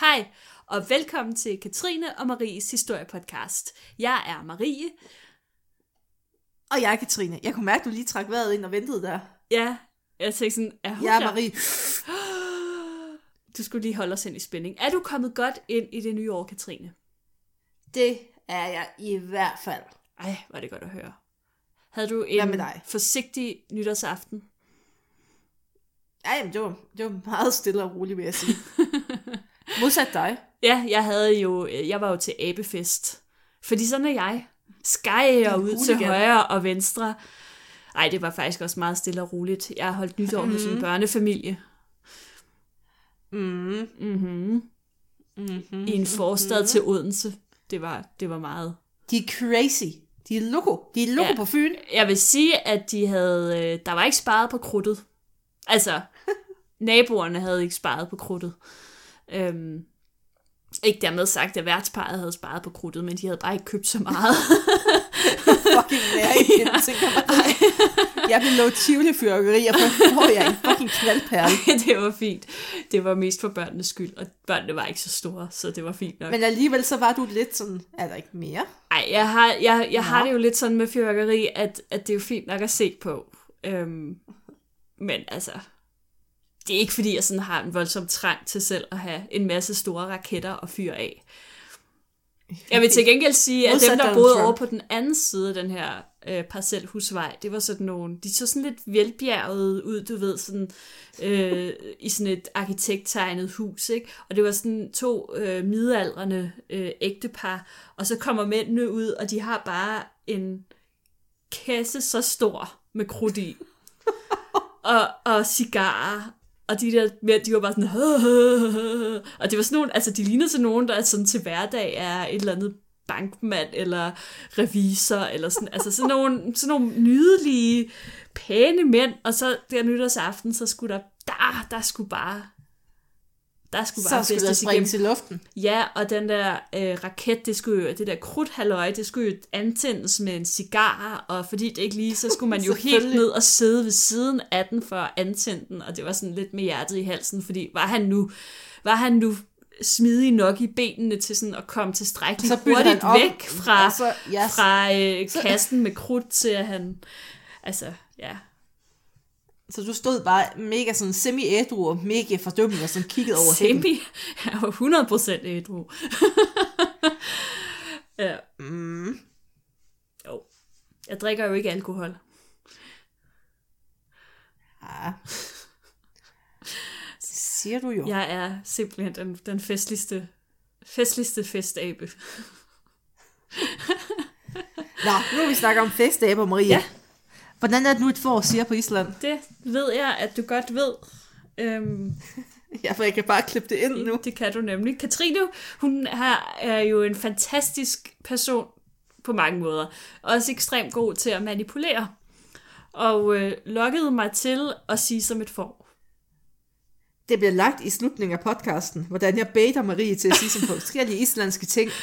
Hej, og velkommen til Katrine og Maries historiepodcast. Jeg er Marie. Og jeg er Katrine. Jeg kunne mærke, at du lige trak vejret ind og ventede der. Ja, jeg tænkte sådan, er hun Jeg er der? Marie. Du skulle lige holde os ind i spænding. Er du kommet godt ind i det nye år, Katrine? Det er jeg i hvert fald. Ej, var det godt at høre. Havde du Hvad en med dig? forsigtig nytårsaften? Ja, jamen, det var, det var meget stille og roligt, vil jeg sige. Modsat dig. Ja, jeg havde jo, jeg var jo til abefest. Fordi sådan er jeg. Skyer Du er ud til højre og venstre. Ej, det var faktisk også meget stille og roligt. Jeg har holdt nytår mm. hos Mhm. en børnefamilie Mm. mm-hmm. Mm-hmm. i en forstad til Odense. Det var, det var meget. De er crazy. De er loco. De er loco Ja. ja. på Fyn. Jeg vil sige, at de havde, øh, der var ikke sparet på krudtet. Altså, naboerne havde ikke sparet på krudtet. Øhm, ikke dermed sagt, at værtsparet havde sparet på krudtet, men de havde bare ikke købt så meget. Fucking lærer igen, ja. Jeg vil love tivoli fyrkeri, og får jeg en fucking knaldperle. det var fint. Det var mest for børnenes skyld, og børnene var ikke så store, så det var fint nok. Men alligevel så var du lidt sådan, er der ikke mere? Ej, jeg har, jeg, jeg har det jo lidt sådan med fyrværkeri, at, at det er jo fint nok at se på. Øhm, men altså, det er ikke fordi, jeg sådan har en voldsom trang til selv at have en masse store raketter og fyre af. Jeg vil til gengæld sige, at dem, der boede over på den anden side af den her øh, parcelhusvej, det var sådan nogle, de så sådan lidt velbjerget ud, du ved, sådan, øh, i sådan et arkitekttegnet hus, ikke? Og det var sådan to øh, midaldrende øh, ægtepar, og så kommer mændene ud, og de har bare en kasse så stor med krudt i, og, og cigarer, og de der mænd, de var bare sådan, og det var sådan nogle, altså de ligner sådan nogen, der sådan til hverdag er et eller andet bankmand, eller revisor, eller sådan, altså sådan nogle, sådan nogle nydelige, pæne mænd, og så der nytårsaften, så skulle der, der, der skulle bare, der skulle bare Så skulle der springes i luften. Ja, og den der øh, raket, det skulle jo, det der krudthalløj, det skulle jo antændes med en cigar, og fordi det ikke lige, så skulle man jo helt ned og sidde ved siden af den for at antænde den, og det var sådan lidt med hjertet i halsen, fordi var han nu, var han nu smidig nok i benene til sådan at komme tilstrækkeligt Så hurtigt op, væk fra, så- yes. fra øh, kassen med krudt til at han, altså, ja. Så du stod bare mega sådan semi-ædru og mega fordømmende og sådan kiggede over. Semi, jeg var 100% ædru. ja. Mm. Jo. Jeg drikker jo ikke alkohol. Ja. Det siger du jo. Jeg er simpelthen den, den festligste, festligste festabe. Nå, nu vil vi snakke om festaber, Maria. Ja. Hvordan er det nu, et får siger på Island? Det ved jeg, at du godt ved. Øhm, Ja, for jeg kan bare klippe det ind nu. det kan du nemlig. Katrine, hun her er jo en fantastisk person på mange måder. Også ekstremt god til at manipulere. Og øh, lokkede mig til at sige som et får. Det bliver lagt i slutningen af podcasten, hvordan jeg baiter Marie til at sige som forskellige islandske ting.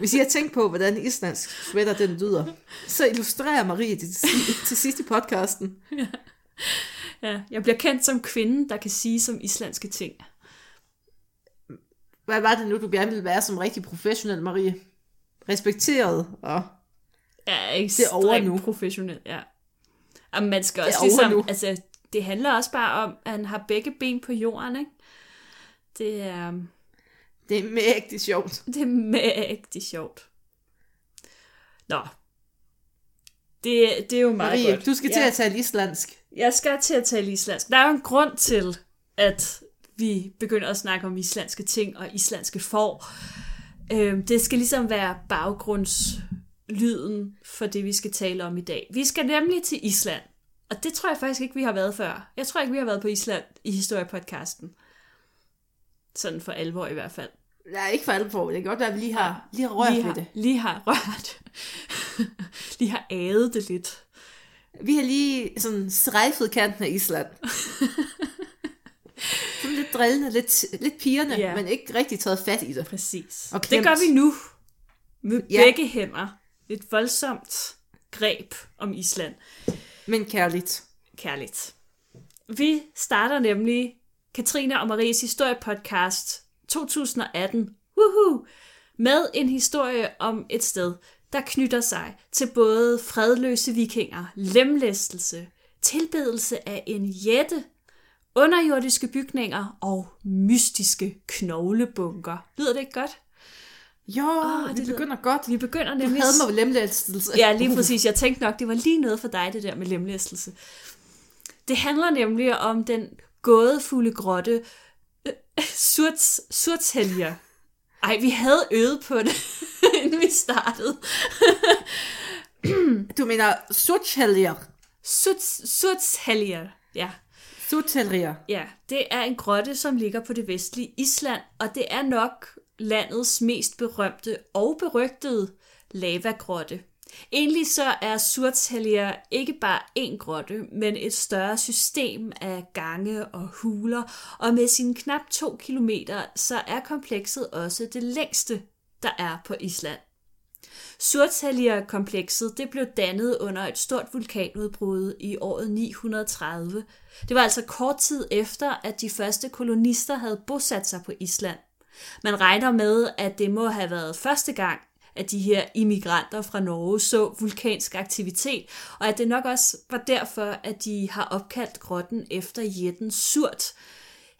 Hvis I har tænkt på, hvordan islandsk sweater den lyder, så illustrerer Marie det til, sidst i podcasten. Ja, jeg bliver kendt som kvinden, der kan sige som islandske ting. Hvad var det nu, du gerne ville være som rigtig professionel, Marie? Respekteret og... Ja, Det er over ekstremt nu. professionelt, ja. Og man skal Det også over ligesom, nu. altså, det handler også bare om, at han har begge ben på jorden, ikke? Det er, Det er mægtigt sjovt. det er mægtig sjovt. Nå. Det, det er jo meget Marie, godt. du skal til ja. at tale islandsk. Jeg skal til at tale islandsk. Der er jo en grund til, at vi begynder at snakke om islandske ting og islandske får. Øhm, det skal ligesom være baggrundslyden for det, vi skal tale om i dag. Vi skal nemlig til Island. Og det tror jeg faktisk ikke, vi har været før. Jeg tror ikke, vi har været på Island i historiepodcasten. Sådan for alvor i hvert fald. Nej, ikke for alvor. Det kan godt være, at vi lige har, lige har rørt lige ved har, det. Lige har rørt. lige har ædet det lidt. Vi har lige sådan strejfet kanten af Island. sådan lidt drillende, lidt, lidt pigerne, Ja. men ikke rigtig taget fat i det. Præcis. Og det gør vi nu. Med Ja. begge hænder. Et voldsomt greb om Island. Men kærligt. Kærligt. Vi starter nemlig Katrine og Maries historiepodcast 2018. Woohoo! Med en historie om et sted, der knytter sig til både fredløse vikinger, lemlæstelse, tilbedelse af en jætte, underjordiske bygninger og mystiske knoglebunker. Lyder det ikke godt? Jo, oh, det det lyder- begynder godt. Vi begynder Du nemlig... havde mig lemlæstelse. Ja, lige præcis. Jeg tænkte nok, det var lige noget for dig, det der med lemlæstelse. Det handler nemlig om den gådefulde grotte Surts, Surtshelger. Ej, vi havde øvet på det, inden vi startede. Du mener Sutcheljer. Surts, Surtshelger, ja. Sutcheljer. Ja, det er en grotte, som ligger på det vestlige Island, og det er nok landets mest berømte og berygtede lavagrotte. Egentlig så er Surtalier ikke bare én grotte, men et større system af gange og huler, og med sine knap to kilometer, så er komplekset også det længste, der er på Island. Surtalier-komplekset det blev dannet under et stort vulkanudbrud i året 930. Det var altså kort tid efter, at de første kolonister havde bosat sig på Island. Man regner med, at det må have været første gang, at de her immigranter fra Norge så vulkansk aktivitet, og at det nok også var derfor, at de har opkaldt grotten efter jætten Surt,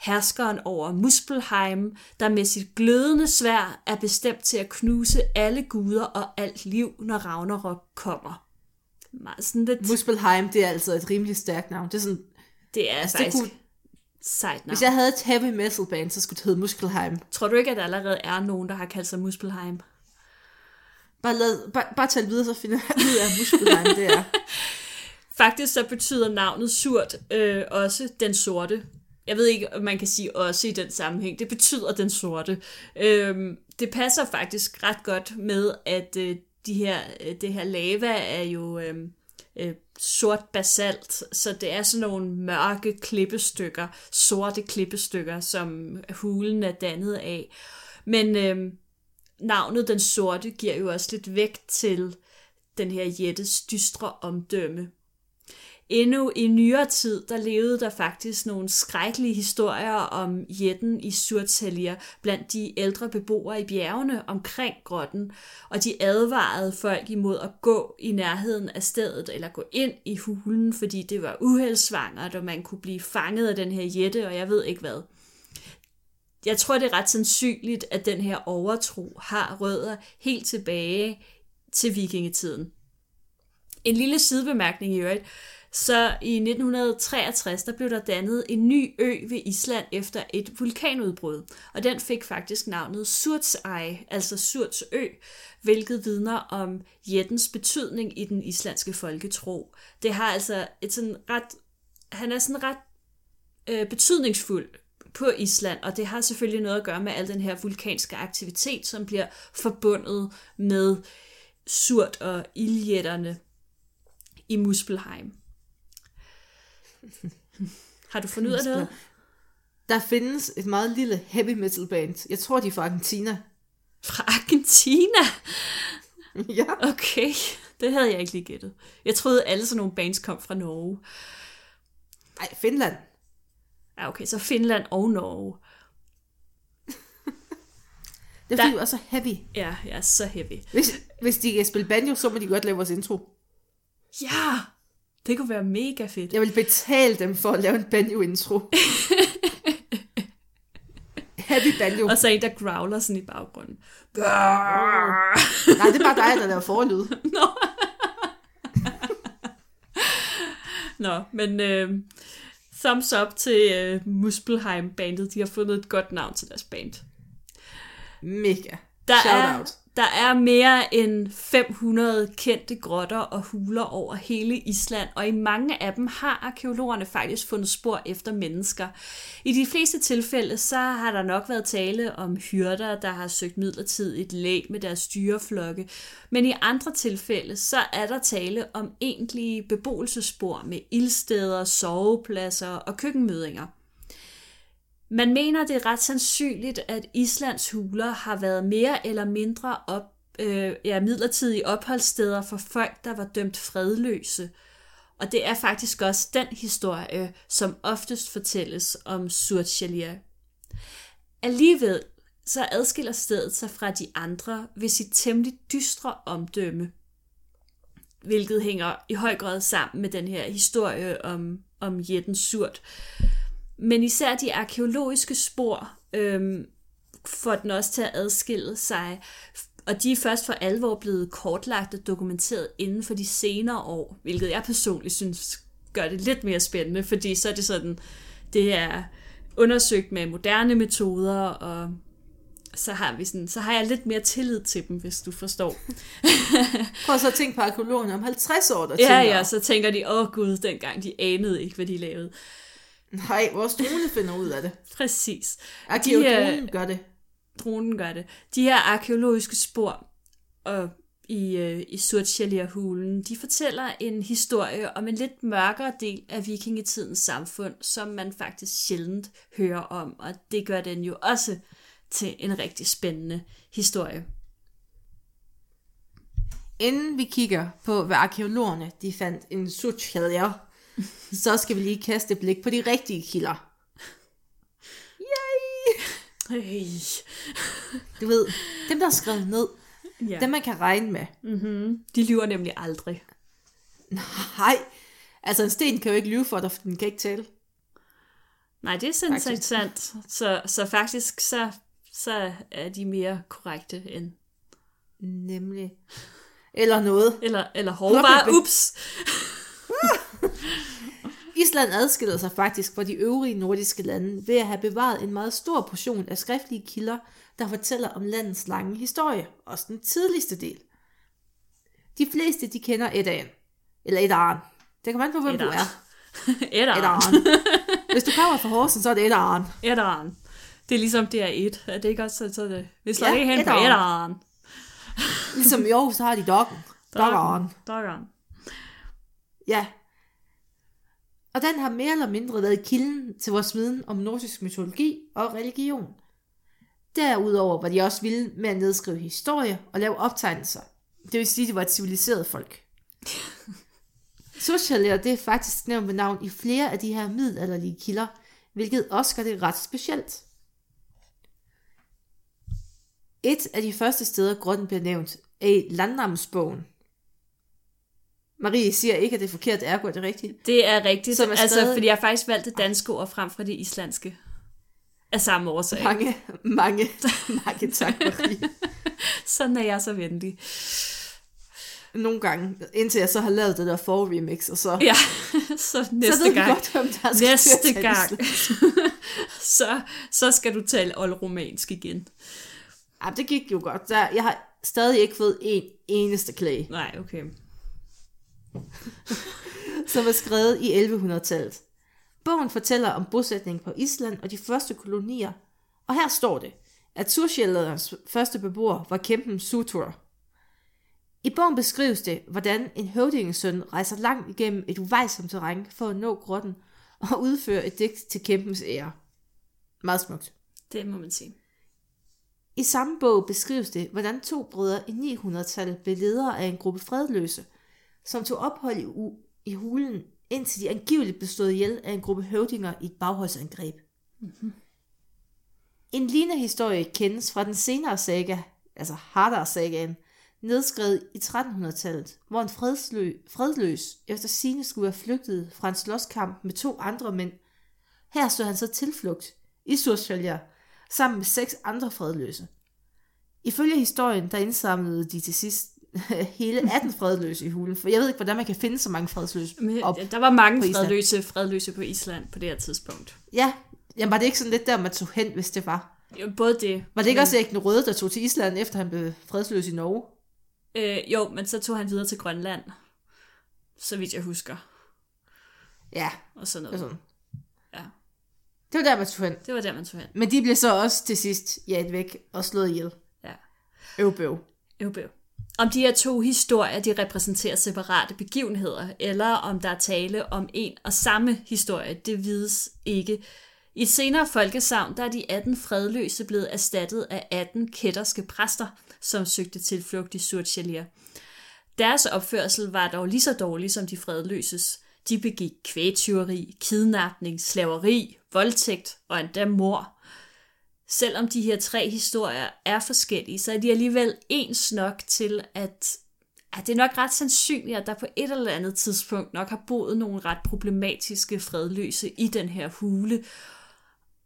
herskeren over Muspelheim, der med sit glødende svær er bestemt til at knuse alle guder og alt liv, når Ragnarok kommer. Sådan lidt, Muspelheim, det er altså et rimelig stærkt navn. Det er sådan, det er Altså, det faktisk kunne- sejt navn. hvis jeg havde et heavy metal band, så skulle det hedde Muskelheim. Tror du ikke, at der allerede er nogen, der har kaldt sig Muspelheim? Bare, lad, bare, bare tal videre, så finder jeg ud af, at det er. Faktisk så betyder navnet surt øh, også den sorte. Jeg ved ikke, om man kan sige også i den sammenhæng. Det betyder den sorte. Øh, det passer faktisk ret godt med, at øh, de her, øh, det her lava er jo øh, øh, sort basalt, så det er sådan nogle mørke klippestykker, sorte klippestykker, som hulen er dannet af. Men øh, navnet den sorte giver jo også lidt vægt til den her jættes dystre omdømme. Endnu i nyere tid, der levede der faktisk nogle skrækkelige historier om jætten i Surtshellier blandt de ældre beboere i bjergene omkring grotten, og de advarede folk imod at gå i nærheden af stedet eller gå ind i hulen, fordi det var uheldsvangert, og man kunne blive fanget af den her jætte, og jeg ved ikke hvad. Jeg tror, det er ret sandsynligt, at den her overtro har rødder helt tilbage til vikingetiden. En lille sidebemærkning i øvrigt. Så i 1963, der blev der dannet en ny ø ved Island efter et vulkanudbrud, og den fik faktisk navnet Surtsey, altså Surts ø, hvilket vidner om jættens betydning i den islandske folketro. Det har altså et sådan ret, han er sådan ret øh, betydningsfuld på Island, og det har selvfølgelig noget at gøre med al den her vulkanske aktivitet, som bliver forbundet med surt og ildjætterne i Muspelheim. Har du fundet ud af noget? Der findes et meget lille heavy metal band. Jeg tror, de er fra Argentina. Fra Argentina? ja. Okay, det havde jeg ikke lige gættet. Jeg troede, alle sådan nogle bands kom fra Norge. Ej, Finland. Ja, okay, så Finland og Norge. Det er Der- fordi, du er så heavy. Ja, jeg er så heavy. Hvis, hvis de kan spille banjo, så må de godt lave vores intro. Ja, det kunne være mega fedt. Jeg vil betale dem for at lave en banjo-intro. heavy banjo. Og så en, der growler sådan i baggrunden. Nej, det er bare dig, der laver forlyd. Nå, men øh, thumbs up til øh, Muspelheim-bandet. De har fundet et godt navn til deres band. Mega. Der Shout er, out der er mere end 500 kendte grotter og huler over hele Island, og i mange af dem har arkeologerne faktisk fundet spor efter mennesker. I de fleste tilfælde så har der nok været tale om hyrder, der har søgt midlertidigt læg med deres dyreflokke, men i andre tilfælde så er der tale om egentlige beboelsespor med ildsteder, sovepladser og køkkenmødinger. Man mener, det er ret sandsynligt, at Islands huler har været mere eller mindre op, øh, ja, midlertidige opholdssteder for folk, der var dømt fredløse. Og det er faktisk også den historie, som oftest fortælles om Surtjelia. Alligevel så adskiller stedet sig fra de andre ved sit temmelig dystre omdømme, hvilket hænger i høj grad sammen med den her historie om, om jætten Surt. Men især de arkeologiske spor øhm, får den også til at adskille sig, og de er først for alvor blevet kortlagt og dokumenteret inden for de senere år, hvilket jeg personligt synes gør det lidt mere spændende, fordi så er det sådan, det er undersøgt med moderne metoder, og så har, vi sådan, så har jeg lidt mere tillid til dem, hvis du forstår. Prøv så at tænke på arkeologerne om 50 år, der Ja, tænker, ja, så tænker de, åh gud, dengang de anede ikke, hvad de lavede. Nej, vores drone finder ud af det. Præcis. Arkeologen gør det. dronen gør det. De her arkeologiske spor og i, øh, i Surtsjælgerhulen, de fortæller en historie om en lidt mørkere del af vikingetidens samfund, som man faktisk sjældent hører om, og det gør den jo også til en rigtig spændende historie. Inden vi kigger på, hvad arkeologerne de fandt en sutschælger, så skal vi lige kaste et blik på de rigtige kilder. Yay! Hey. Du ved, dem der er skrevet ned, Ja. dem man kan regne med. De lyver nemlig aldrig. Nej, altså en sten kan jo ikke lyve for dig, for den kan ikke tale. Nej, det er sådan set Faktisk. sandt. Så, så faktisk så, så er de mere korrekte end... Nemlig. Eller noget. Eller, eller hårdvare. er- Ups! Island adskiller sig faktisk fra de øvrige nordiske lande ved at have bevaret en meget stor portion af skriftlige kilder, der fortæller om landets lange historie, også den tidligste del. De fleste de kender Eddaen, eller Eddaren. Det kommer an på, hvem du Eddaren. er. Edderen. Eddaren. Hvis du kommer fra Horsen, så er det Eddaren. Edderen. Det er ligesom DR1. Er det ikke også så, så det? Vi slår Ja, ikke hen på. Edderen. Ligesom i Aarhus, så har de Doggen. Doggeren. Doggeren. Ja. Og den har mere eller mindre været kilden til vores viden om nordisk mytologi og religion. Derudover var de også vilde med at nedskrive historie og lave optegnelser. Det vil sige, at de var et civiliseret folk. Socialer, det er faktisk nævnt med navn i flere af de her middelalderlige kilder, hvilket også gør det ret specielt. Et af de første steder, grunden bliver nævnt, er i Landnamsbogen. Marie siger ikke, at det er forkert, ergo er det rigtigt. Det er rigtigt. Som er altså, stadig- fordi jeg har faktisk valgt det danske ord frem fra det islandske. Af samme årsag. Mange, mange, mange tak, Marie. Sådan er jeg så venlig. Nogle gange, indtil jeg så har lavet det der for-remix, og så, Ja, så næste så ved gang. godt, hvem der skal næste gang. så, så skal du tale oldromansk igen. Ja, det gik jo godt. Der, jeg har stadig ikke fået en eneste klage, Nej, okay. som er skrevet i 1100-tallet. Bogen fortæller om bosætningen på Island og de første kolonier, og her står det, at Surshælderens første beboer var kæmpen Sutur. I bogen beskrives det, hvordan en høvdingesøn rejser langt igennem et uvejsomt terræn for at nå grotten og udføre et digt til kæmpens ære. Meget smukt. Det må man sige. I samme bog beskrives det, hvordan to brødre i 900-tallet blev ledere af en gruppe fredløse, som tog ophold i, u- i hulen, indtil de angiveligt blev slået ihjel af en gruppe høvdinger i et bagholdsangreb. Mm-hmm. En lignende historie kendes fra den senere saga, altså Hardar-sagaen, nedskrevet i 1300-tallet, hvor en fredslø, fredløs efter sine skulle være flygtet fra en slåskamp med to andre mænd. Her stod han så tilflugt i Surshælger, sammen med seks andre fredløse. Ifølge historien, der indsamlede de til sidst hele 18 fredløse i hulen, for jeg ved ikke, hvordan man kan finde så mange fredløse Men, op. der var mange på Island. fredløse, fredløse på Island på det her tidspunkt. Ja, jamen var det ikke sådan lidt der, man tog hen, hvis det var? Jo, både det. Var det ikke også Erik den Røde, der tog til Island, efter han blev fredsløs i Norge? Øh, jo, men så tog han videre til Grønland. Så vidt jeg husker. Ja, Og sådan noget. sådan. Ja, Det var der, man tog hen. det var der, man tog hen. Men de blev så også til sidst jaget væk og slået ihjel. Ja. Øvbøv. Jo, bøv. Om de her to historier, de repræsenterer separate begivenheder, eller om der er tale om en og samme historie, det vides ikke. I et senere folkesavn, der er de 18 fredløse blevet erstattet af 18 kætterske præster, som søgte tilflugt i Surtjelia. Deres opførsel var dog lige så dårlig som de fredløses. De begik kvægtyveri, kidnapning, slaveri, voldtægt og endda mor selvom de her tre historier er forskellige, så er de alligevel ens nok til, at, at det er nok ret sandsynligt, at der på et eller andet tidspunkt nok har boet nogle ret problematiske fredløse i den her hule.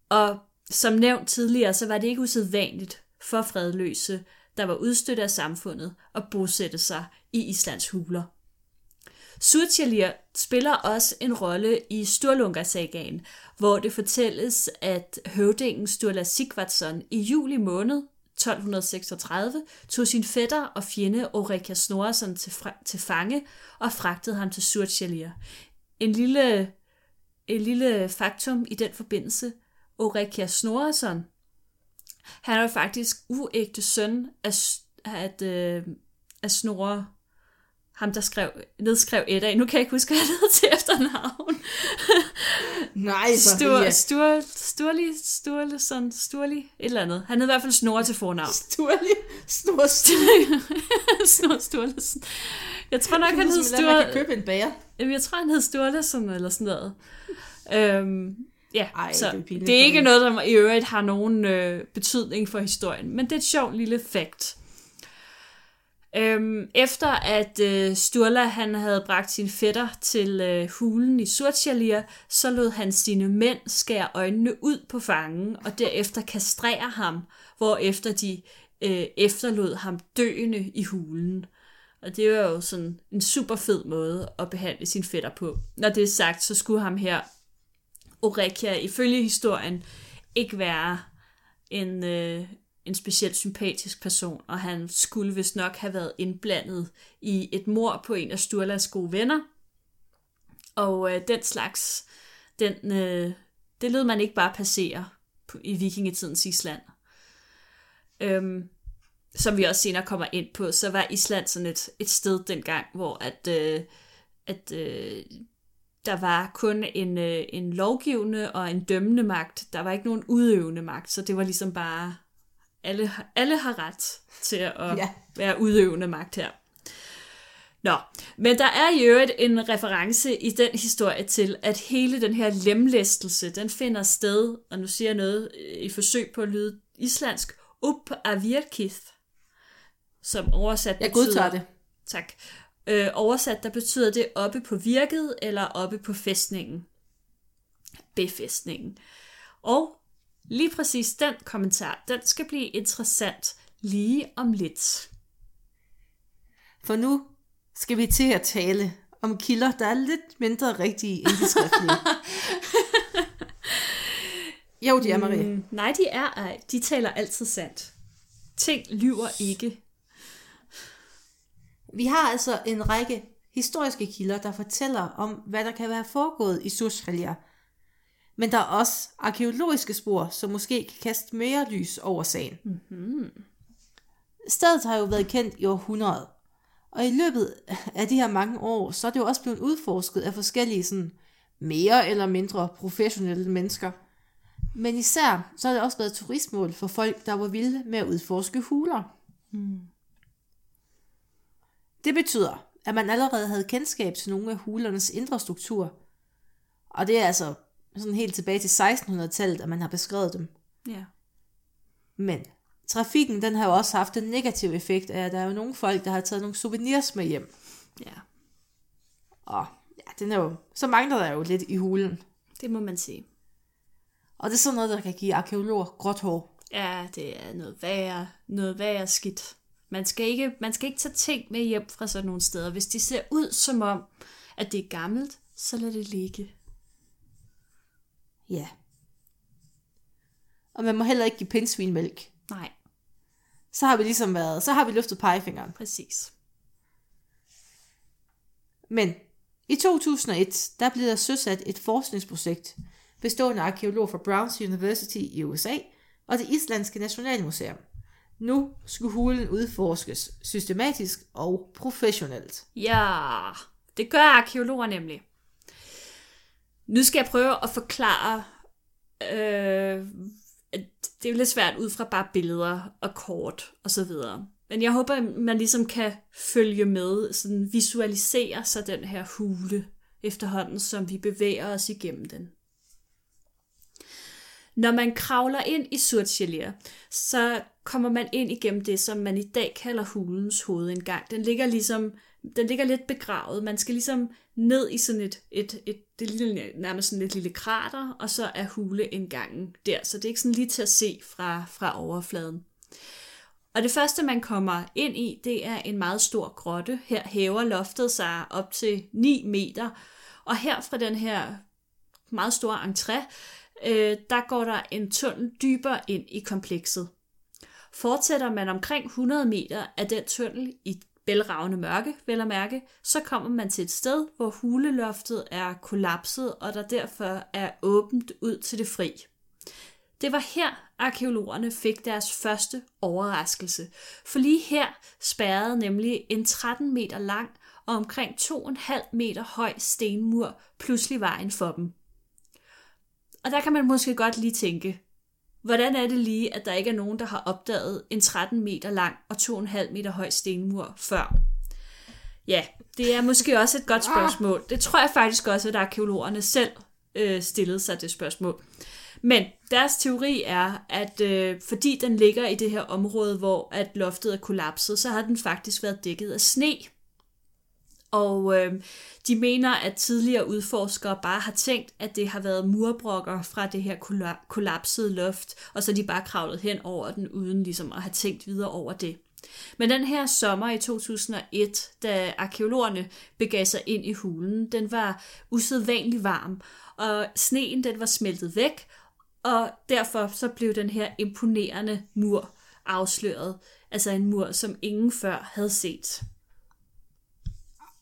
Og som nævnt tidligere, så var det ikke usædvanligt for fredløse, der var udstødt af samfundet, at bosætte sig i Islands huler. Surtjalir spiller også en rolle i Sturlunga-sagaen, hvor det fortælles, at høvdingen Sturla Sigvardsson i juli måned 1236 tog sin fætter og fjende Ulrika Snorresson til, til fange og fragtede ham til Surtjalir. En lille, en lille faktum i den forbindelse. Ulrika Snorresson, han er faktisk uægte søn af, at, øh, af Snorre ham, der skrev, nedskrev Edda. Nu kan jeg ikke huske, hvad han hedder til efternavn. Nej, Stur, Stur, Sturli, Sturli, sådan, Sturli, et eller andet. Han hed i hvert fald Snorre til fornavn. Sturli, Snor Sturli. Snor Sturlesen. Jeg tror nok, han hed Sturli. Man kan købe en bager. Jamen, jeg tror, han hed Sturlesen eller sådan noget. Øhm, ja, Ej, så det er pinligt det er ikke noget, der i øvrigt har nogen øh, betydning for historien, men det er et sjovt lille fakt. Øhm, efter at øh, Sturla han havde bragt sin fætter til øh, hulen i Surtjalir, så lod han sine mænd skære øjnene ud på fangen og derefter kastrere ham, hvorefter de øh, efterlod ham døende i hulen. Og det var jo sådan en super fed måde at behandle sin fætter på. Når det er sagt, så skulle ham her, Orekia, ifølge historien, ikke være en, øh, en specielt sympatisk person, og han skulle vist nok have været indblandet i et mor på en af Sturlas gode venner. Og øh, den slags, den, øh, det lød man ikke bare passere på, i vikingetidens Island. Øhm, som vi også senere kommer ind på, så var Island sådan et, et sted dengang, hvor at, øh, at øh, der var kun en, øh, en lovgivende og en dømmende magt. Der var ikke nogen udøvende magt, så det var ligesom bare, alle, har- alle har ret til at Ja. være udøvende magt her. Nå, men der er i øvrigt en reference i den historie til, at hele den her lemlæstelse, den finder sted, og nu siger jeg noget øh, i forsøg på at lyde islandsk, up avirkith, som oversat Jeg godtager det. Tak. Øh, oversat, der betyder det oppe på virket, eller oppe på fæstningen. Befæstningen. Og lige præcis den kommentar, den skal blive interessant lige om lidt. For nu skal vi til at tale om kilder, der er lidt mindre rigtige end de skriftlige. jo, de er, Marie. Mm, nej, de er ej. De taler altid sandt. Ting lyver ikke. Vi har altså en række historiske kilder, der fortæller om, hvad der kan være foregået i Surskalia. Men der er også arkeologiske spor, som måske kan kaste mere lys over sagen. Mm-hmm. Stedet har jo været kendt i århundreder. Og i løbet af de her mange år, så er det jo også blevet udforsket af forskellige sådan, mere eller mindre professionelle mennesker. Men især så har det også været turistmål for folk, der var vilde med at udforske huler. Det betyder, at man allerede havde kendskab til nogle af hulernes indre struktur. Og det er altså sådan helt tilbage til 1600-tallet, at man har beskrevet dem. Ja. Men trafikken, den har jo også haft en negativ effekt af, at der er jo nogle folk, der har taget nogle souvenirs med hjem. ja, Og ja, den er jo, så mangler der jo lidt i hulen. det må man sige. Og det er sådan noget, der kan give arkeologer gråt hår. Ja, det er noget værre, noget værre skidt. Man skal, ikke, man skal ikke tage ting med hjem fra sådan nogle steder. Hvis de ser ud som om, at det er gammelt, så lad det ligge. Ja. Og man må heller ikke give pindsvinmælk. Nej, Så har vi ligesom været, så har vi løftet pegefingeren. præcis. Men i 2001, der blev der søsat et forskningsprojekt, bestående af arkeologer fra Browns University i USA og det islandske nationalmuseum. Nu skulle hulen udforskes systematisk og professionelt. Ja, det gør arkeologer nemlig. Nu skal jeg prøve at forklare, øh, at det er jo lidt svært ud fra bare billeder og kort og så videre. Men jeg håber, man ligesom kan følge med, sådan visualisere sig den her hule efterhånden, som vi bevæger os igennem den. Når man kravler ind i Surtjelir, så kommer man ind igennem det, som man i dag kalder hulens hovedindgang. Den ligger ligesom den ligger lidt begravet. Man skal ligesom ned i sådan et, et, et det lille, nærmest sådan et lille krater, og så er huleindgangen der. Så det er ikke sådan lige til at se fra, fra overfladen. Og det første, man kommer ind i, det er en meget stor grotte. Her hæver loftet sig op til 9 meter, og her fra den her meget store entré, øh, der går der en tunnel dybere ind i komplekset. Fortsætter man omkring 100 meter af den tunnel i bælragende mørke, vel at mærke, så kommer man til et sted, hvor huleloftet er kollapset, og der derfor er åbent ud til det fri. Det var her, arkeologerne fik deres første overraskelse, for lige her spærrede nemlig en 13 meter lang og omkring 2,5 meter høj stenmur pludselig vejen for dem. Og der kan man måske godt lige tænke, hvordan er det lige, at der ikke er nogen, der har opdaget en 13 meter lang og 2,5 meter høj stenmur før? Ja, det er måske også et godt spørgsmål. Det tror jeg faktisk også, at arkeologerne selv øh, stillede sig det spørgsmål. Men deres teori er, at øh, fordi den ligger i det her område, hvor at loftet er kollapset, så har den faktisk været dækket af sne. Og øh, de mener, at tidligere udforskere bare har tænkt, at det har været murbrokker fra det her kollapsede loft, og så de bare kravlet hen over den, uden ligesom at have tænkt videre over det. Men den her sommer i 2001, da arkeologerne begav sig ind i hulen, den var usædvanlig varm, og sneen den var smeltet væk, og derfor så blev den her imponerende mur afsløret. Altså en mur, som ingen før havde set.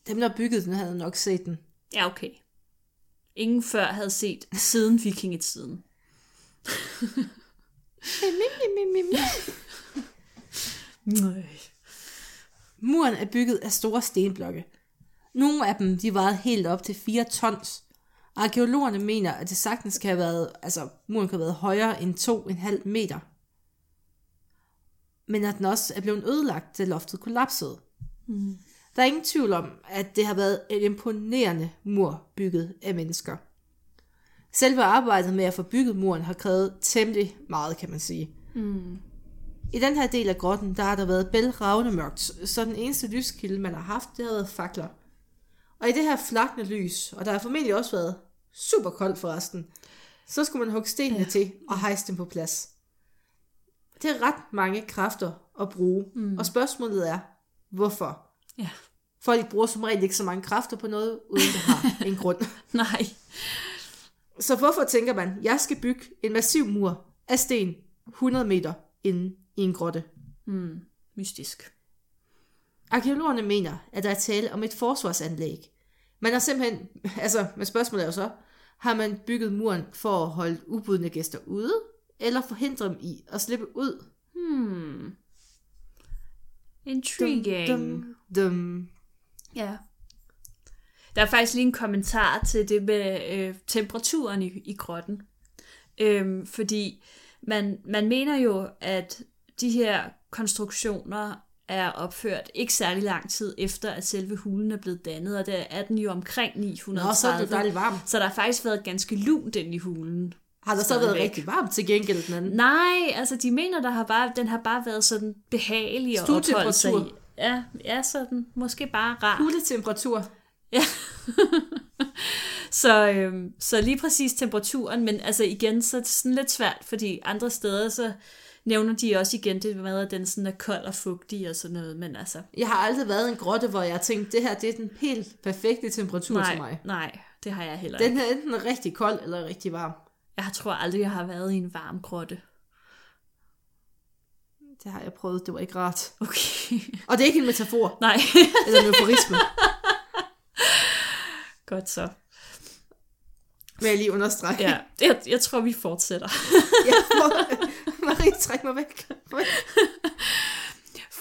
Dem, der byggede den, havde nok set den. Ja, okay. Ingen før havde set siden vikingetiden. Nej. Muren er bygget af store stenblokke. Nogle af dem de vejede helt op til 4 tons. Arkeologerne mener, at det sagtens kan have været, altså muren kan have været højere end 2,5 meter. Men at den også er blevet ødelagt, til loftet kollapsede. Mm. Der er ingen tvivl om, at det har været en imponerende mur bygget af mennesker. Selve arbejdet med at få bygget muren har krævet temmelig meget, kan man sige. Mm. I den her del af grotten, der har der været bælragende mørkt, så den eneste lyskilde, man har haft, det har været fakler. Og i det her flakne lys, og der har formentlig også været super koldt forresten, så skulle man hugge stenene ja. til og hejse dem på plads. Det er ret mange kræfter at bruge, mm. og spørgsmålet er, hvorfor? Ja. Folk bruger som regel ikke så mange kræfter på noget, uden det har en grund. Nej. Så hvorfor tænker man, jeg skal bygge en massiv mur af sten 100 meter inde i en grotte? Hmm, mystisk. Arkeologerne mener, at der er tale om et forsvarsanlæg. Man har simpelthen, altså, men spørgsmålet er jo så, har man bygget muren for at holde ubudne gæster ude, eller forhindre dem i at slippe ud? Hmm. Intriguing. Dum, dum, dum. Ja. Der er faktisk lige en kommentar til det med øh, temperaturen i, i grotten. Øhm, fordi man, man mener jo, at de her konstruktioner er opført ikke særlig lang tid efter, at selve hulen er blevet dannet, og der er den jo omkring 930. Nå, så er det dejligt varmt. Så der har faktisk været ganske lunt den i hulen. Har der så været rigtig varmt til gengæld den anden? Nej, altså de mener, der har bare, den har bare været sådan behagelig at opholde sig i. Ja, ja, sådan måske bare rar. Huletemperatur. Ja. så, øhm, så lige præcis temperaturen, men altså igen, så er det sådan lidt svært, fordi andre steder, så nævner de også igen det med, at den sådan er kold og fugtig og sådan noget, men altså... Jeg har aldrig været i en grotte, hvor jeg har tænkt, det her det er den helt perfekte temperatur nej, til mig. Nej, det har jeg heller ikke. Den er enten rigtig kold eller rigtig varm. Jeg tror aldrig, jeg har været i en varm grotte. Det har jeg prøvet, det var ikke rart. Okay. Og det er ikke en metafor. Nej. eller en euforisme. Godt så. Vil jeg lige understrege. Ja, jeg, jeg tror, vi fortsætter. ja, Marie, træk mig væk.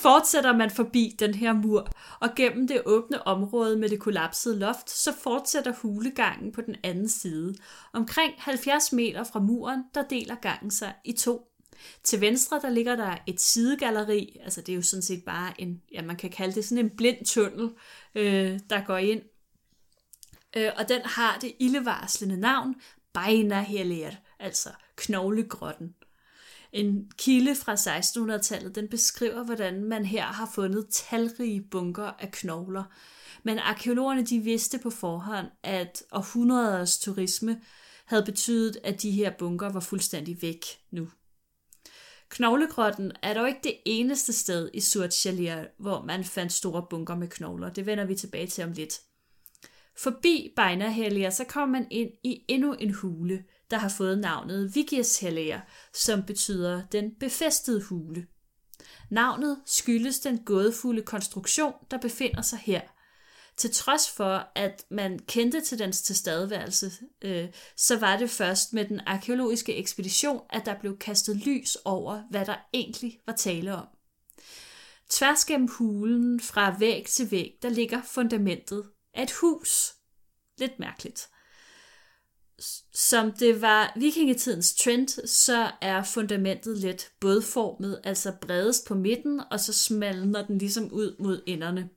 Fortsætter man forbi den her mur, og gennem det åbne område med det kollapsede loft, så fortsætter hulegangen på den anden side. Omkring 70 meter fra muren, der deler gangen sig i to. Til venstre, der ligger der et sidegalleri, altså det er jo sådan set bare en, ja man kan kalde det sådan en blind tunnel, øh, der går ind. Øh, og den har det ildevarslende navn, Beina Helir, altså knoglegrotten. En kilde fra 1600-tallet, den beskriver, hvordan man her har fundet talrige bunker af knogler. Men arkeologerne de vidste på forhånd, at århundreders turisme havde betydet, at de her bunker var fuldstændig væk nu. Knoglegrotten er dog ikke det eneste sted i Surtjalir, hvor man fandt store bunker med knogler. Det vender vi tilbage til om lidt. Forbi Bejnerhellier, så kommer man ind i endnu en hule, der har fået navnet Vigirshellier, som betyder den befæstede hule. Navnet skyldes den gådefulde konstruktion, der befinder sig her. Til trods for, at man kendte til dens tilstedeværelse, øh, så var det først med den arkeologiske ekspedition, at der blev kastet lys over, hvad der egentlig var tale om. Tværs gennem hulen, fra væg til væg, der ligger fundamentet af et hus. Lidt mærkeligt. Som det var vikingetidens trend, så er fundamentet let bådformet, altså bredest på midten, og så smalner den ligesom ud mod enderne.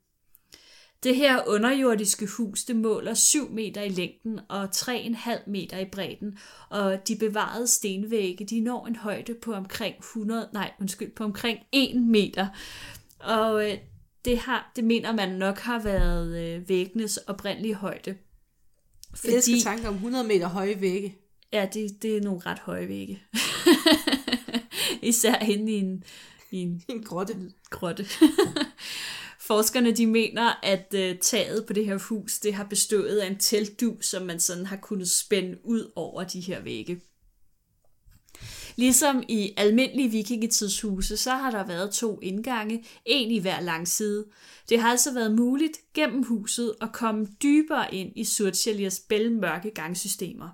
Det her underjordiske hus, det måler 7 meter i længden og 3,5 meter i bredden, og de bevarede stenvægge, de når en højde på omkring 100, nej, undskyld, på omkring 1 meter. Og øh, det, har, det mener man nok har været øh, væggenes oprindelige højde. Fordi, jeg skal tanke om 100 meter høje vægge. Ja, det, det er nogle ret høje vægge. Især inde i en, i en, en grotte. grotte. Forskerne de mener, at øh, taget på det her hus det har bestået af en teltdu, som man sådan har kunnet spænde ud over de her vægge. Ligesom i almindelige vikingetidshuse, så har der været to indgange, en i hver langside. Det har altså været muligt gennem huset at komme dybere ind i Surtjeliers bælmørke gangsystemer.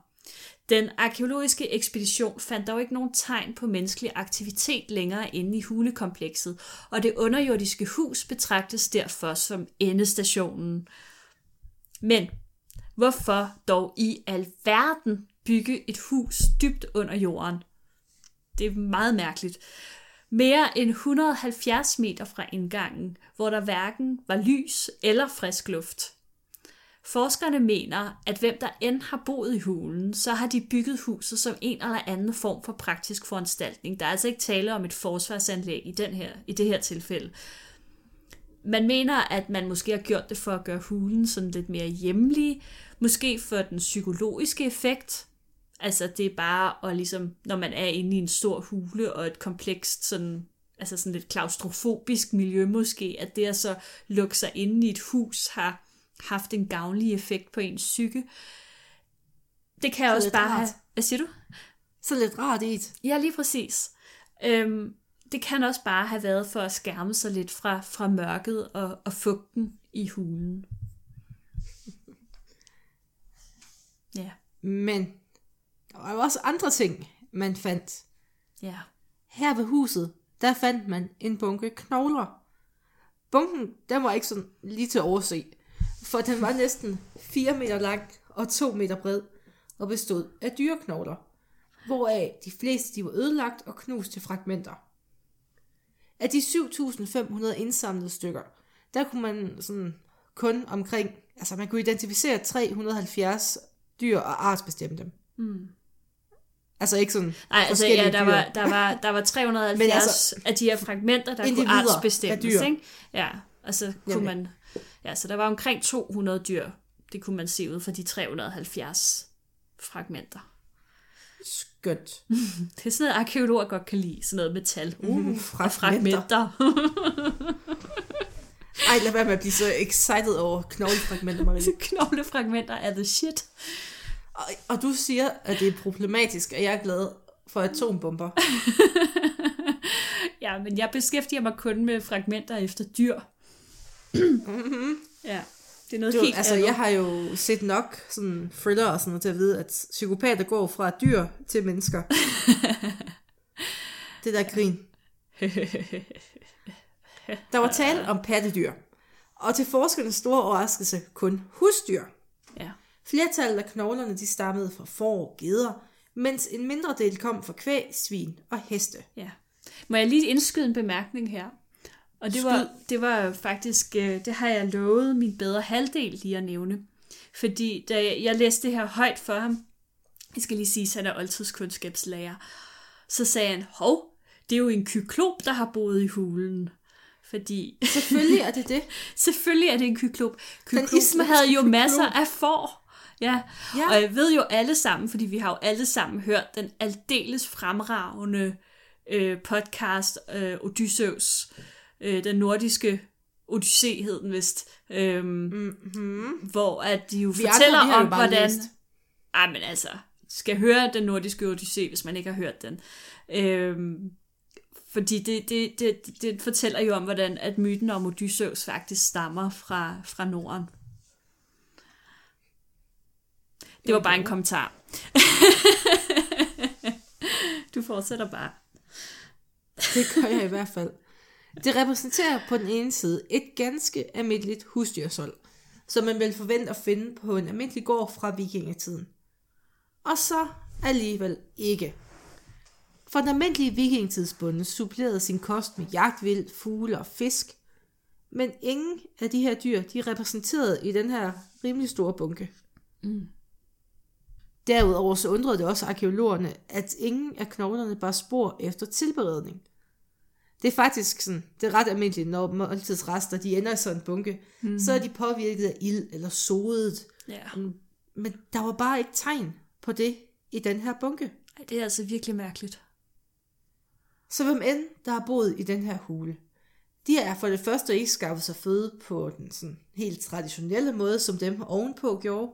Den arkeologiske ekspedition fandt dog ikke nogen tegn på menneskelig aktivitet længere inde i hulekomplekset, og det underjordiske hus betragtes derfor som endestationen. Men hvorfor dog i alverden bygge et hus dybt under jorden? Det er meget mærkeligt. Mere end 170 meter fra indgangen, hvor der hverken var lys eller frisk luft. Forskerne mener, at hvem der end har boet i hulen, så har de bygget huset som en eller anden form for praktisk foranstaltning. Der er altså ikke tale om et forsvarsanlæg i, den her, i det her tilfælde. Man mener, at man måske har gjort det for at gøre hulen sådan lidt mere hjemlig, måske for den psykologiske effekt. Altså det er bare at ligesom, når man er inde i en stor hule og et komplekst sådan altså sådan lidt klaustrofobisk miljø måske, at det at så lukke sig inde i et hus har haft en gavnlig effekt på ens psyke. Det kan så også bare rart. have... Hvad siger du? Så lidt rart i det. Ja, lige præcis. Øhm, det kan også bare have været for at skærme sig lidt fra, fra mørket og, og fugten i hulen. Ja. Men der var jo også andre ting, man fandt. Ja. Her ved huset, der fandt man en bunke knogler. Bunken, den var ikke sådan lige til at overse for den var næsten 4 meter lang og 2 meter bred og bestod af dyreknogler, hvoraf de fleste de var ødelagt og knust til fragmenter. Af de 7.500 indsamlede stykker, der kunne man sådan kun omkring, altså man kunne identificere 370 dyr og artsbestemme dem. Mm. Altså ikke sådan Nej, altså ja, der var, der var, der var 370 altså, af de her fragmenter, der kunne artsbestemmes. Ikke? Ja, og så kunne Jamen. man Ja, så der var omkring 200 dyr, det kunne man se ud fra de 370 fragmenter. Skønt. det er sådan noget, arkeologer godt kan lide, sådan noget metal. Uh, mm, fragmenter. fragmenter. Ej, lad være med at blive så excited over knoglefragmenter, Marie. knoglefragmenter er the shit. Og, og du siger, at det er problematisk, og jeg er glad for atombomber. ja, men jeg beskæftiger mig kun med fragmenter efter dyr mm-hmm. Ja, det er noget du, helt altså, andet. Jeg har jo set nok sådan thriller og sådan noget til at vide, at psykopater går fra dyr til mennesker. det der grin. Der var tale om pattedyr. Og til forskernes store overraskelse kun husdyr. Flertallet af knoglerne de stammede fra får og geder, mens en mindre del kom fra kvæg, svin og heste. Ja. Må jeg lige indskyde en bemærkning her? Og det var, det var faktisk, øh, det har jeg lovet min bedre halvdel lige at nævne. Fordi da jeg, jeg læste det her højt for ham, jeg skal lige sige, at han er oldtidskundskabslærer, så sagde han, hov, det er jo en kyklop, der har boet i hulen. Fordi Selvfølgelig er det det. selvfølgelig er det en kyklop. Islandske havde jo kyklop. masser af får. Ja. Ja. og jeg ved jo alle sammen, fordi vi har jo alle sammen hørt den aldeles fremragende øh, podcast øh, Odysseus, øh, den nordiske Odyssé hed den vist, øhm, mm-hmm. hvor at de jo Vi fortæller jo om, hvordan... læst. Ej, men altså, skal høre den nordiske Odyssé, hvis man ikke har hørt den. Øhm, fordi det, det, det, det fortæller jo om, hvordan at myten om Odysseus faktisk stammer fra, fra Norden. Det var bare en kommentar. du fortsætter bare. Det gør jeg i hvert fald. Det repræsenterer på den ene side et ganske almindeligt husdyrshold, som man vil forvente at finde på en almindelig gård fra vikingetiden. Og så alligevel ikke. For den almindelige vikingetidsbonde supplerede sin kost med jagtvild, fugle og fisk, men ingen af de her dyr, de er repræsenteret i den her rimelig store bunke. Mm. Derudover så undrede det også arkeologerne, at ingen af knoglerne bar spor efter tilberedning. Det er faktisk sådan, det er ret almindeligt, når måltidsrester de ender i sådan en bunke, mm. så er de påvirket af ild eller sodet. Ja. Men der var bare ikke tegn på det i den her bunke. Ej, det er altså virkelig mærkeligt. Så hvem end, der har boet i den her hule, de er for det første ikke skaffet sig føde på den sådan helt traditionelle måde, som dem ovenpå gjorde.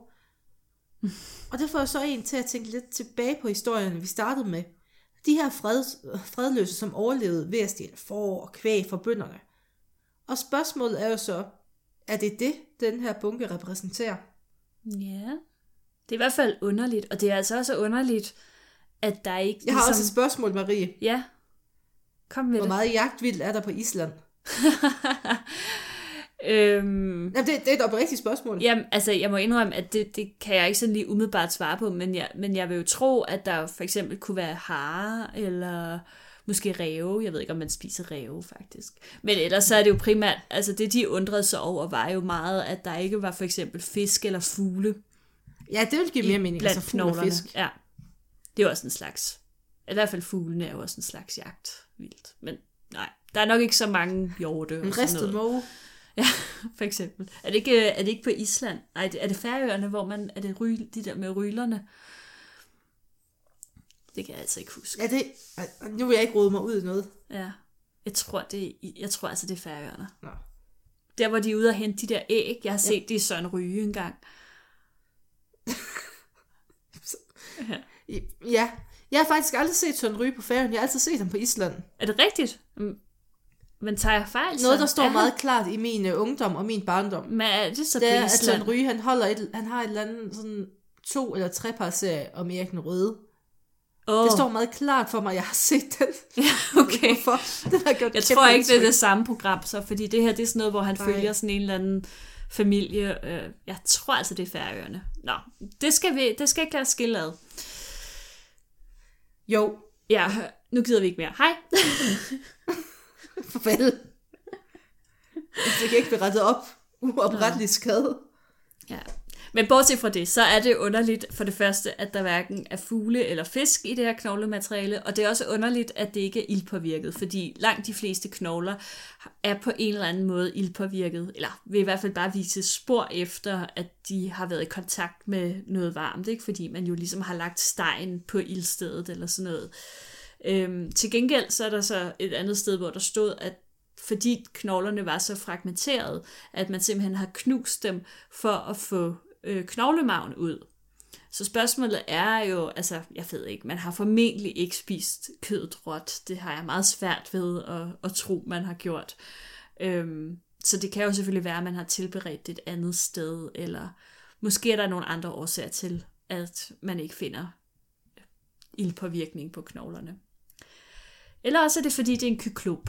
Og det får jeg så en til at tænke lidt tilbage på historien, vi startede med. De her fred, fredløse, som overlevede ved at stjæle får og kvæg fra bønderne. Og spørgsmålet er jo så, er det det, den her bunke repræsenterer? Ja. Det er i hvert fald underligt, og det er altså også underligt, at der ikke... Jeg har også et spørgsmål, Marie. Ja. Kom med Hvor det. meget jagtvild er der på Island? Øhm, Jamen, det, det er et oprigtigt spørgsmål. Jamen, altså, jeg må indrømme, at det, det kan jeg ikke sådan lige umiddelbart svare på, men jeg, men jeg vil jo tro, at der for eksempel kunne være hare, eller måske ræve. Jeg ved ikke, om man spiser ræve, faktisk. Men ellers så er det jo primært, altså det de undrede sig over, var jo meget, at der ikke var for eksempel fisk eller fugle Ja, det vil give mere mening. blandt Altså fugl og fisk. Ja, det er jo også en slags, i hvert fald fuglene er jo også en slags jagt vildt. Men nej, der er nok ikke så mange hjorte. En ristet måge. Ja, for eksempel. Er det ikke, er det ikke på Island? Nej, er det Færøerne, hvor man... Er det ry, de der med rylerne? Det kan jeg altså ikke huske. Ja, det, nu vil jeg ikke rode mig ud i noget. Ja. Jeg tror, det, er jeg tror altså, det er Færøerne. Nå. Der, hvor de er ude og hente de der æg. Jeg har set det i Søren Ryge engang. Ja, jeg har faktisk aldrig set Søren Ryge på færgen. Jeg har altid set ham på Island. Er det rigtigt? Men tager jeg fejl? så? Noget, der står er meget klart i min øh, ungdom og min barndom. Han, men er det så Det er, at? Søren Ryge, han, holder et, han har et eller andet sådan to eller tre par serie om Erik den Røde. oh. Det står meget klart for mig, jeg har set den. Ja, okay. Hvorfor? Den har gjort Jeg tror ikke, det er det samme program, så, fordi det her det er sådan noget, hvor han Nej. følger sådan en eller anden familie. Øh, jeg tror altså, det er Færøerne. Nå, det skal, vi, det skal ikke lade skille ad. Jo, Ja, nu gider vi ikke mere. Hej. farvel. Det kan ikke blive rettet op. Uoprettelig skade. Ja. Men bortset fra det, så er det underligt for det første, at der hverken er fugle eller fisk i det her knoglemateriale, og det er også underligt, at det ikke er ildpåvirket, fordi langt de fleste knogler er på en eller anden måde ildpåvirket, eller vil i hvert fald bare vise spor efter, at de har været i kontakt med noget varmt, ikke? fordi man jo ligesom har lagt stegen på ildstedet eller sådan noget. Øhm, til gengæld så er der så et andet sted, hvor der stod, at fordi knoglerne var så fragmenteret, at man simpelthen har knust dem for at få øh, knoglemagen ud. Så spørgsmålet er jo, altså jeg ved ikke, man har formentlig ikke spist kødet råt. Det har jeg meget svært ved at, at tro, man har gjort. Øhm, så det kan jo selvfølgelig være, at man har tilberedt det et andet sted, eller måske er der nogle andre årsager til, at man ikke finder øh, ildpåvirkning på knoglerne. Eller også er det, fordi det er en kyklop.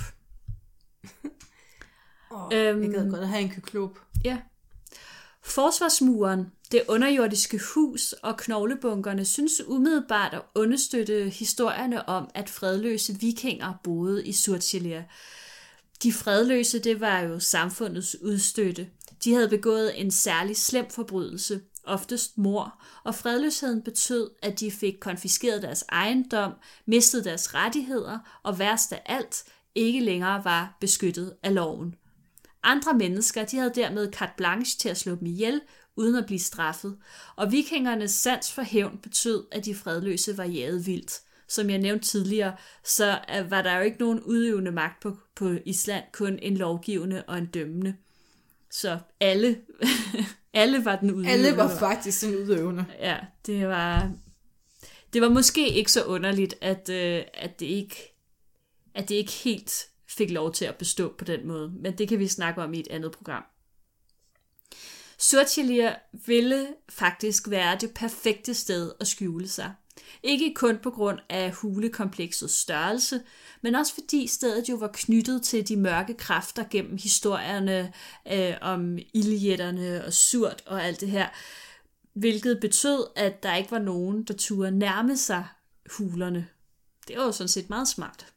Oh, Øhm. Jeg gad godt at have en kyklop. Ja. Forsvarsmuren, det underjordiske hus og knoglebunkerne synes umiddelbart at understøtte historierne om, at fredløse vikinger boede i Surtjelia. De fredløse, det var jo samfundets udstøtte. De havde begået en særlig slem forbrydelse, oftest mor, og fredløsheden betød, at de fik konfiskeret deres ejendom, mistet deres rettigheder, og værst af alt, ikke længere var beskyttet af loven. Andre mennesker de havde dermed carte blanche til at slå dem ihjel, uden at blive straffet, og vikingernes sans for hævn betød, at de fredløse var jaget vildt. Som jeg nævnte tidligere, så var der jo ikke nogen udøvende magt på, på Island, kun en lovgivende og en dømmende. Så alle, alle var den udøvende. Alle var faktisk den udøvende. Ja, det var, det var måske ikke så underligt, at, øh, at, det ikke, at det ikke helt fik lov til at bestå på den måde. Men det kan vi snakke om i et andet program. Surtjelir ville faktisk være det perfekte sted at skjule sig. Ikke kun på grund af hulekompleksets størrelse, men også fordi stedet jo var knyttet til de mørke kræfter gennem historierne øh, om ildjætterne og surt og alt det her, hvilket betød, at der ikke var nogen, der turde nærme sig hulerne. Det var jo sådan set meget smart.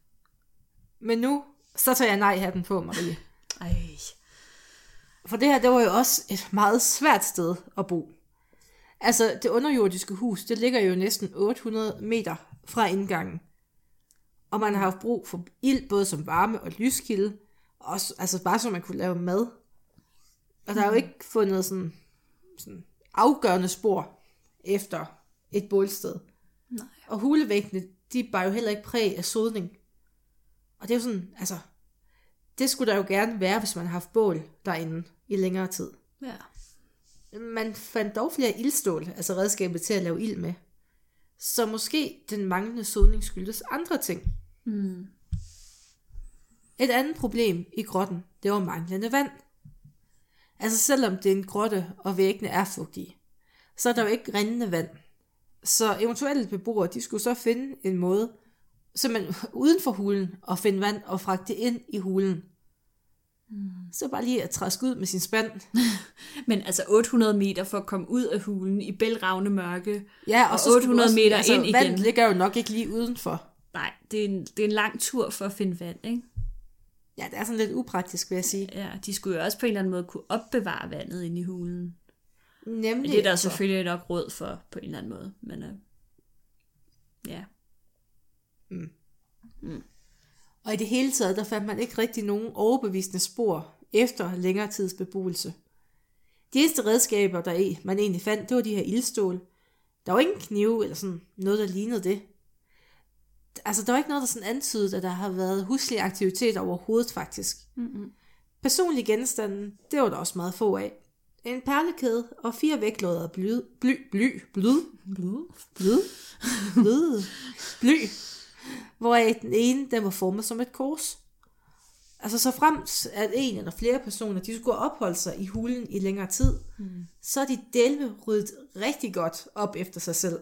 Men nu, så tager jeg nej-hatten på, Marie. Ej. For det her, det var jo også et meget svært sted at bo. Altså, det underjordiske hus, det ligger jo næsten 800 meter fra indgangen. Og man har haft brug for ild, både som varme og lyskilde. Også, altså bare så man kunne lave mad. Og der er jo ikke fundet sådan, sådan afgørende spor efter et bålsted. Nej. Og hulevæggene, de var jo heller ikke præg af sodning. Og det er jo sådan, altså, det skulle der jo gerne være, hvis man har haft bål derinde i længere tid. Ja. Man fandt dog flere ildstål, altså redskabet til at lave ild med. Så måske den manglende sodning skyldes andre ting. Mm. Et andet problem i grotten, det var manglende vand. Altså selvom det er en grotte, og væggene er fugtige, så er der jo ikke rindende vand. Så eventuelle beboere, de skulle så finde en måde, simpelthen uden for hulen, og finde vand og fragte det ind i hulen. Mm. Så bare lige at træske ud med sin spand. Men altså 800 meter for at komme ud af hulen i bælragende mørke, Ja, og, og så skulle 800 også- meter altså, ind igen. Vandet ligger jo nok ikke lige udenfor. Nej, det er, en, det er en lang tur for at finde vand, ikke? Ja, det er sådan lidt upraktisk, vil jeg sige. Ja, de skulle jo også på en eller anden måde kunne opbevare vandet inde i hulen. Nemlig. Men det er der altså. selvfølgelig nok råd for på en eller anden måde. Men øh, ja, Og i det hele taget, der fandt man ikke rigtig nogen overbevisende spor efter længere tids beboelse. De eneste redskaber, der i, man egentlig fandt, det var de her ildstål. Der var ingen knive eller sådan noget, der lignede det. Altså, der var ikke noget, der sådan antydede, at der har været huslig aktivitet overhovedet, faktisk. Mm-mm. Personlige genstande, det var der også meget få af. En perlekæde og fire vægtlåder af bly, bly, bly, blyd, Blod. blyd, blyd, bly, hvoraf den ene, den var formet som et kors. Altså så fremt, at en eller flere personer, de skulle opholde sig i hulen i længere tid, mm. så er de delve ryddet rigtig godt op efter sig selv.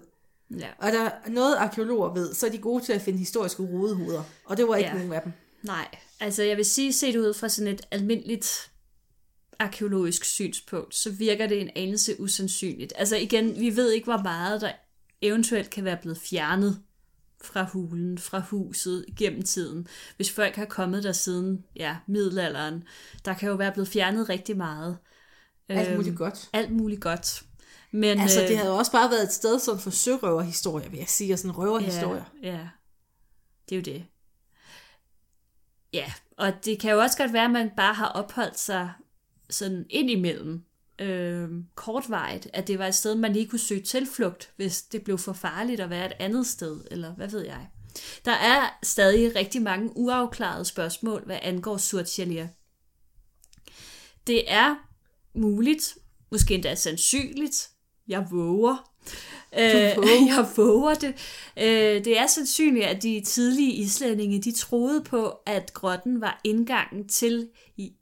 Ja. Og der er noget arkeologer ved, så er de gode til at finde historiske rodehoveder, og det var ikke ja. nogen af dem. Nej, altså jeg vil sige, set ud fra sådan et almindeligt arkeologisk synspunkt, så virker det en anelse usandsynligt. Altså igen, vi ved ikke, hvor meget der eventuelt kan være blevet fjernet fra hulen, fra huset gennem tiden. Hvis folk har kommet der siden ja, middelalderen, der kan jo være blevet fjernet rigtig meget. Alt muligt Øhm, godt. Alt muligt godt. Men, Altså, øh, det havde jo også bare været et sted sådan for sørøverhistorier, vil jeg sige, og sådan røverhistorier. Ja, ja. Det er jo det. Ja, og det kan jo også godt være, at man bare har opholdt sig sådan ind imellem øh, kortvarigt, at det var et sted, man lige kunne søge tilflugt, hvis det blev for farligt at være et andet sted, eller hvad ved jeg. Der er stadig rigtig mange uafklarede spørgsmål, hvad angår Surtjalia. Det er muligt, måske endda sandsynligt, jeg våger, øh, jeg våger det. Øh, det er sandsynligt, at de tidlige islændinge, de troede på, at grotten var indgangen til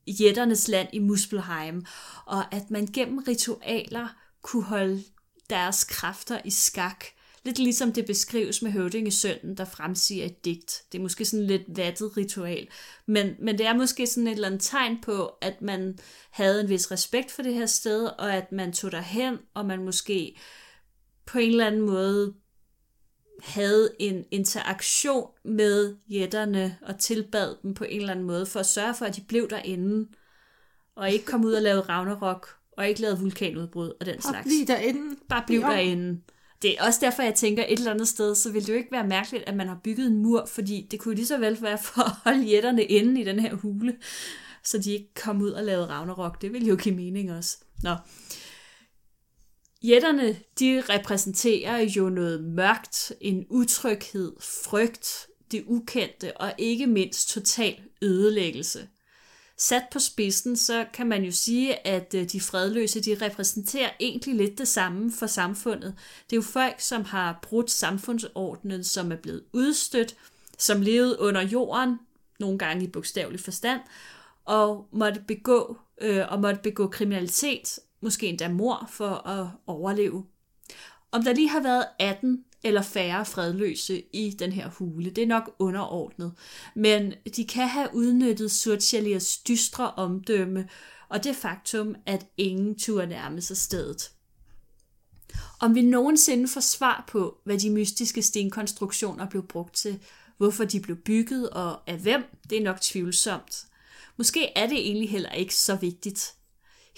jætternes land i Muspelheim, og at man gennem ritualer kunne holde deres kræfter i skak. Lidt ligesom det beskrives med høvdingesønnen, der fremsiger et digt. Det er måske sådan lidt vattet ritual. Men, men det er måske sådan et eller andet tegn på, at man havde en vis respekt for det her sted, og at man tog derhen, og man måske på en eller anden måde havde en interaktion med jætterne og tilbad dem på en eller anden måde, for at sørge for, at de blev derinde, og ikke kom ud og lavede Ragnarok og ikke lavet vulkanudbrud og den Og slags. bliv derinde. Bare bliv Bliv om. derinde. Det er også derfor, jeg tænker, et eller andet sted, så vil det jo ikke være mærkeligt, at man har bygget en mur, fordi det kunne lige så vel være for at holde jætterne inde i den her hule, så de ikke kom ud og lavede Ragnarok. Det ville jo give mening også. Nå. Jætterne, de repræsenterer jo noget mørkt, en utryghed, frygt, det ukendte og ikke mindst total ødelæggelse. Sat på spidsen, så kan man jo sige, at øh, de fredløse, de repræsenterer egentlig lidt det samme for samfundet. Det er jo folk, som har brudt samfundsordenen, som er blevet udstødt, som levede under jorden, nogle gange i bogstavelig forstand, og måtte begå, øh, og måtte begå kriminalitet, måske endda mor, for at overleve. Om der lige har været 18 eller færre fredløse i den her hule, det er nok underordnet. Men de kan have udnyttet Surchaliers dystre omdømme, og det faktum, at ingen turde nærme sig stedet. Om vi nogensinde får svar på, hvad de mystiske stenkonstruktioner blev brugt til, hvorfor de blev bygget og af hvem, det er nok tvivlsomt. Måske er det egentlig heller ikke så vigtigt.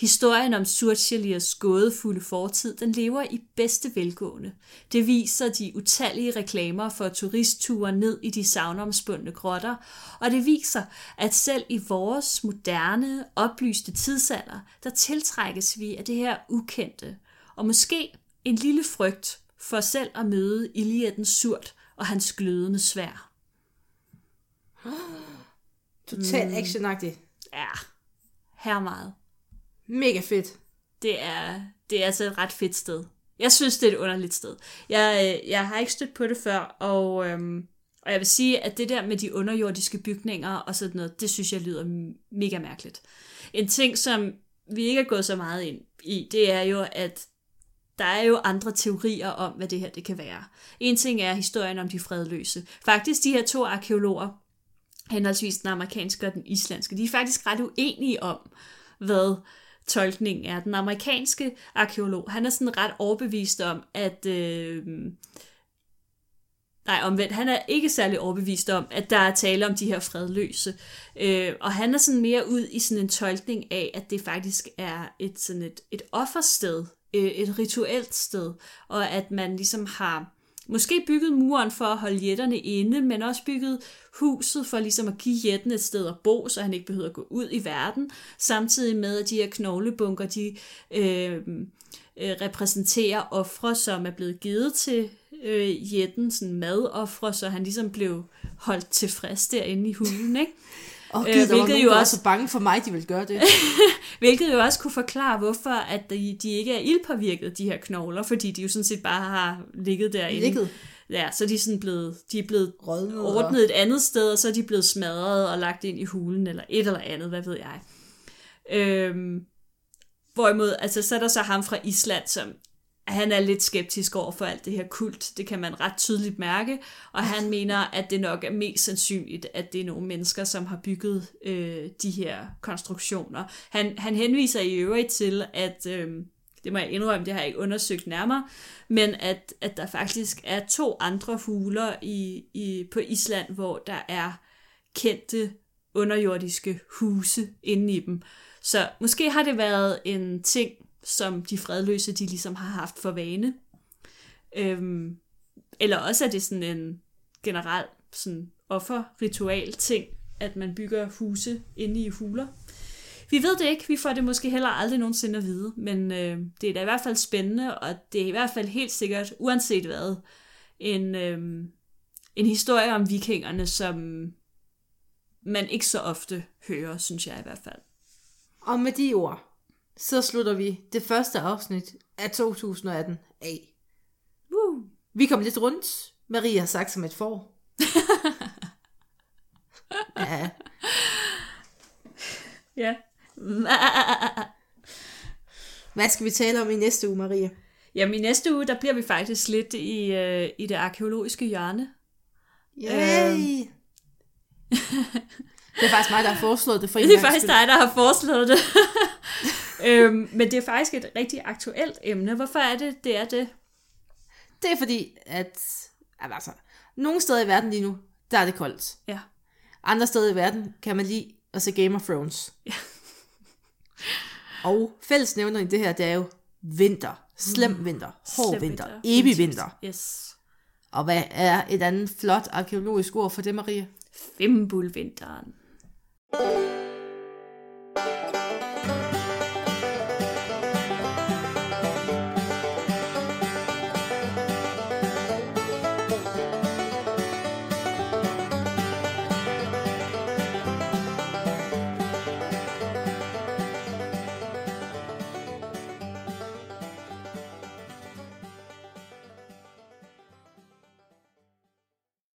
Historien om Surchaliers gådefulde fortid, den lever i bedste velgående. Det viser de utallige reklamer for turistture ned i de savnomspundne grotter, og det viser, at selv i vores moderne, oplyste tidsalder, der tiltrækkes vi af det her ukendte, og måske en lille frygt for selv at møde Iliadens surt og hans glødende svær. Totalt actionagtigt. Ja, her meget. Mega fedt. Det er, det er altså et ret fedt sted. Jeg synes, det er et underligt sted. Jeg, øh, jeg har ikke stødt på det før, og, øhm, og jeg vil sige, at det der med de underjordiske bygninger og sådan noget, det synes jeg lyder mega mærkeligt. En ting, som vi ikke er gået så meget ind i, det er jo, at der er jo andre teorier om, hvad det her det kan være. En ting er historien om de fredløse. Faktisk de her to arkeologer, henholdsvis den amerikanske og den islandske, de er faktisk ret uenige om, hvad tolkning er. Den amerikanske arkeolog, han er sådan ret overbevist om, at... Øh, nej, omvendt, han er ikke særlig overbevist om, at der er tale om de her fredløse. Øh, og han er sådan mere ud i sådan en tolkning af, at det faktisk er et, sådan et, et offersted, øh, et rituelt sted, og at man ligesom har måske bygget muren for at holde jætterne inde, men også bygget huset for ligesom at give jætten et sted at bo, så han ikke behøver at gå ud i verden, samtidig med at de her knoglebunker, de øh, øh repræsenterer ofre, som er blevet givet til øh, jætten, sådan madoffre, så han ligesom blev holdt tilfreds derinde i hulen, ikke? Og Øh, gud, der var hvilket nogen, jo også- så bange for mig, de ville gøre det. Hvilket jo også kunne forklare, hvorfor at de, de ikke er ildpåvirket, de her knogler, fordi de jo sådan set bare har ligget derinde. Ligget. Ja, så er de sådan blevet, de er blevet Rådnet og- ordnet et andet sted, og så er de blevet smadret og lagt ind i hulen, eller et eller andet, hvad ved jeg. Øhm, hvorimod, altså så er der så ham fra Island, som han er lidt skeptisk over for alt det her kult. Det kan man ret tydeligt mærke. Og han mener, at det nok er mest sandsynligt, at det er nogle mennesker, som har bygget øh, de her konstruktioner. Han, han henviser i øvrigt til, at... Øh, det må jeg indrømme, det har jeg ikke undersøgt nærmere, men at, at der faktisk er to andre huler i, i, på Island, hvor der er kendte underjordiske huse inde i dem. Så måske har det været en ting, som de fredløse, de ligesom har haft for vane. Øhm, eller også er det sådan en generel sådan offerritual ting, at man bygger huse inde i huler. Vi ved det ikke, vi får det måske heller aldrig nogensinde at vide, men øh, det er da i hvert fald spændende, og det er i hvert fald helt sikkert, uanset hvad, en, øh, en historie om vikingerne, som man ikke så ofte hører, synes jeg i hvert fald. Og med de ord, så slutter vi det første afsnit af 2018 af. Woo! Vi kom lidt rundt. Marie har sagt som et får. ja, Ja. hvad skal vi tale om i næste uge, Marie? Jamen i næste uge, der bliver vi faktisk lidt i, øh, i det arkeologiske hjørne. Yay! det er faktisk mig, der har foreslået det for en Det er faktisk dig, der har foreslået det. Øhm, men det er faktisk et rigtig aktuelt emne. Hvorfor er det, det er det? Det er fordi, at altså, nogle steder i verden lige nu, der er det koldt. Ja. Andre steder i verden kan man lide at se Game of Thrones. Og fællesnævner i det her, det er jo vinter. Slem vinter. Hård Slem vinter. Evig vinter. Yes. Og hvad er et andet flot arkeologisk ord for det, Marie? Fimbulvinteren.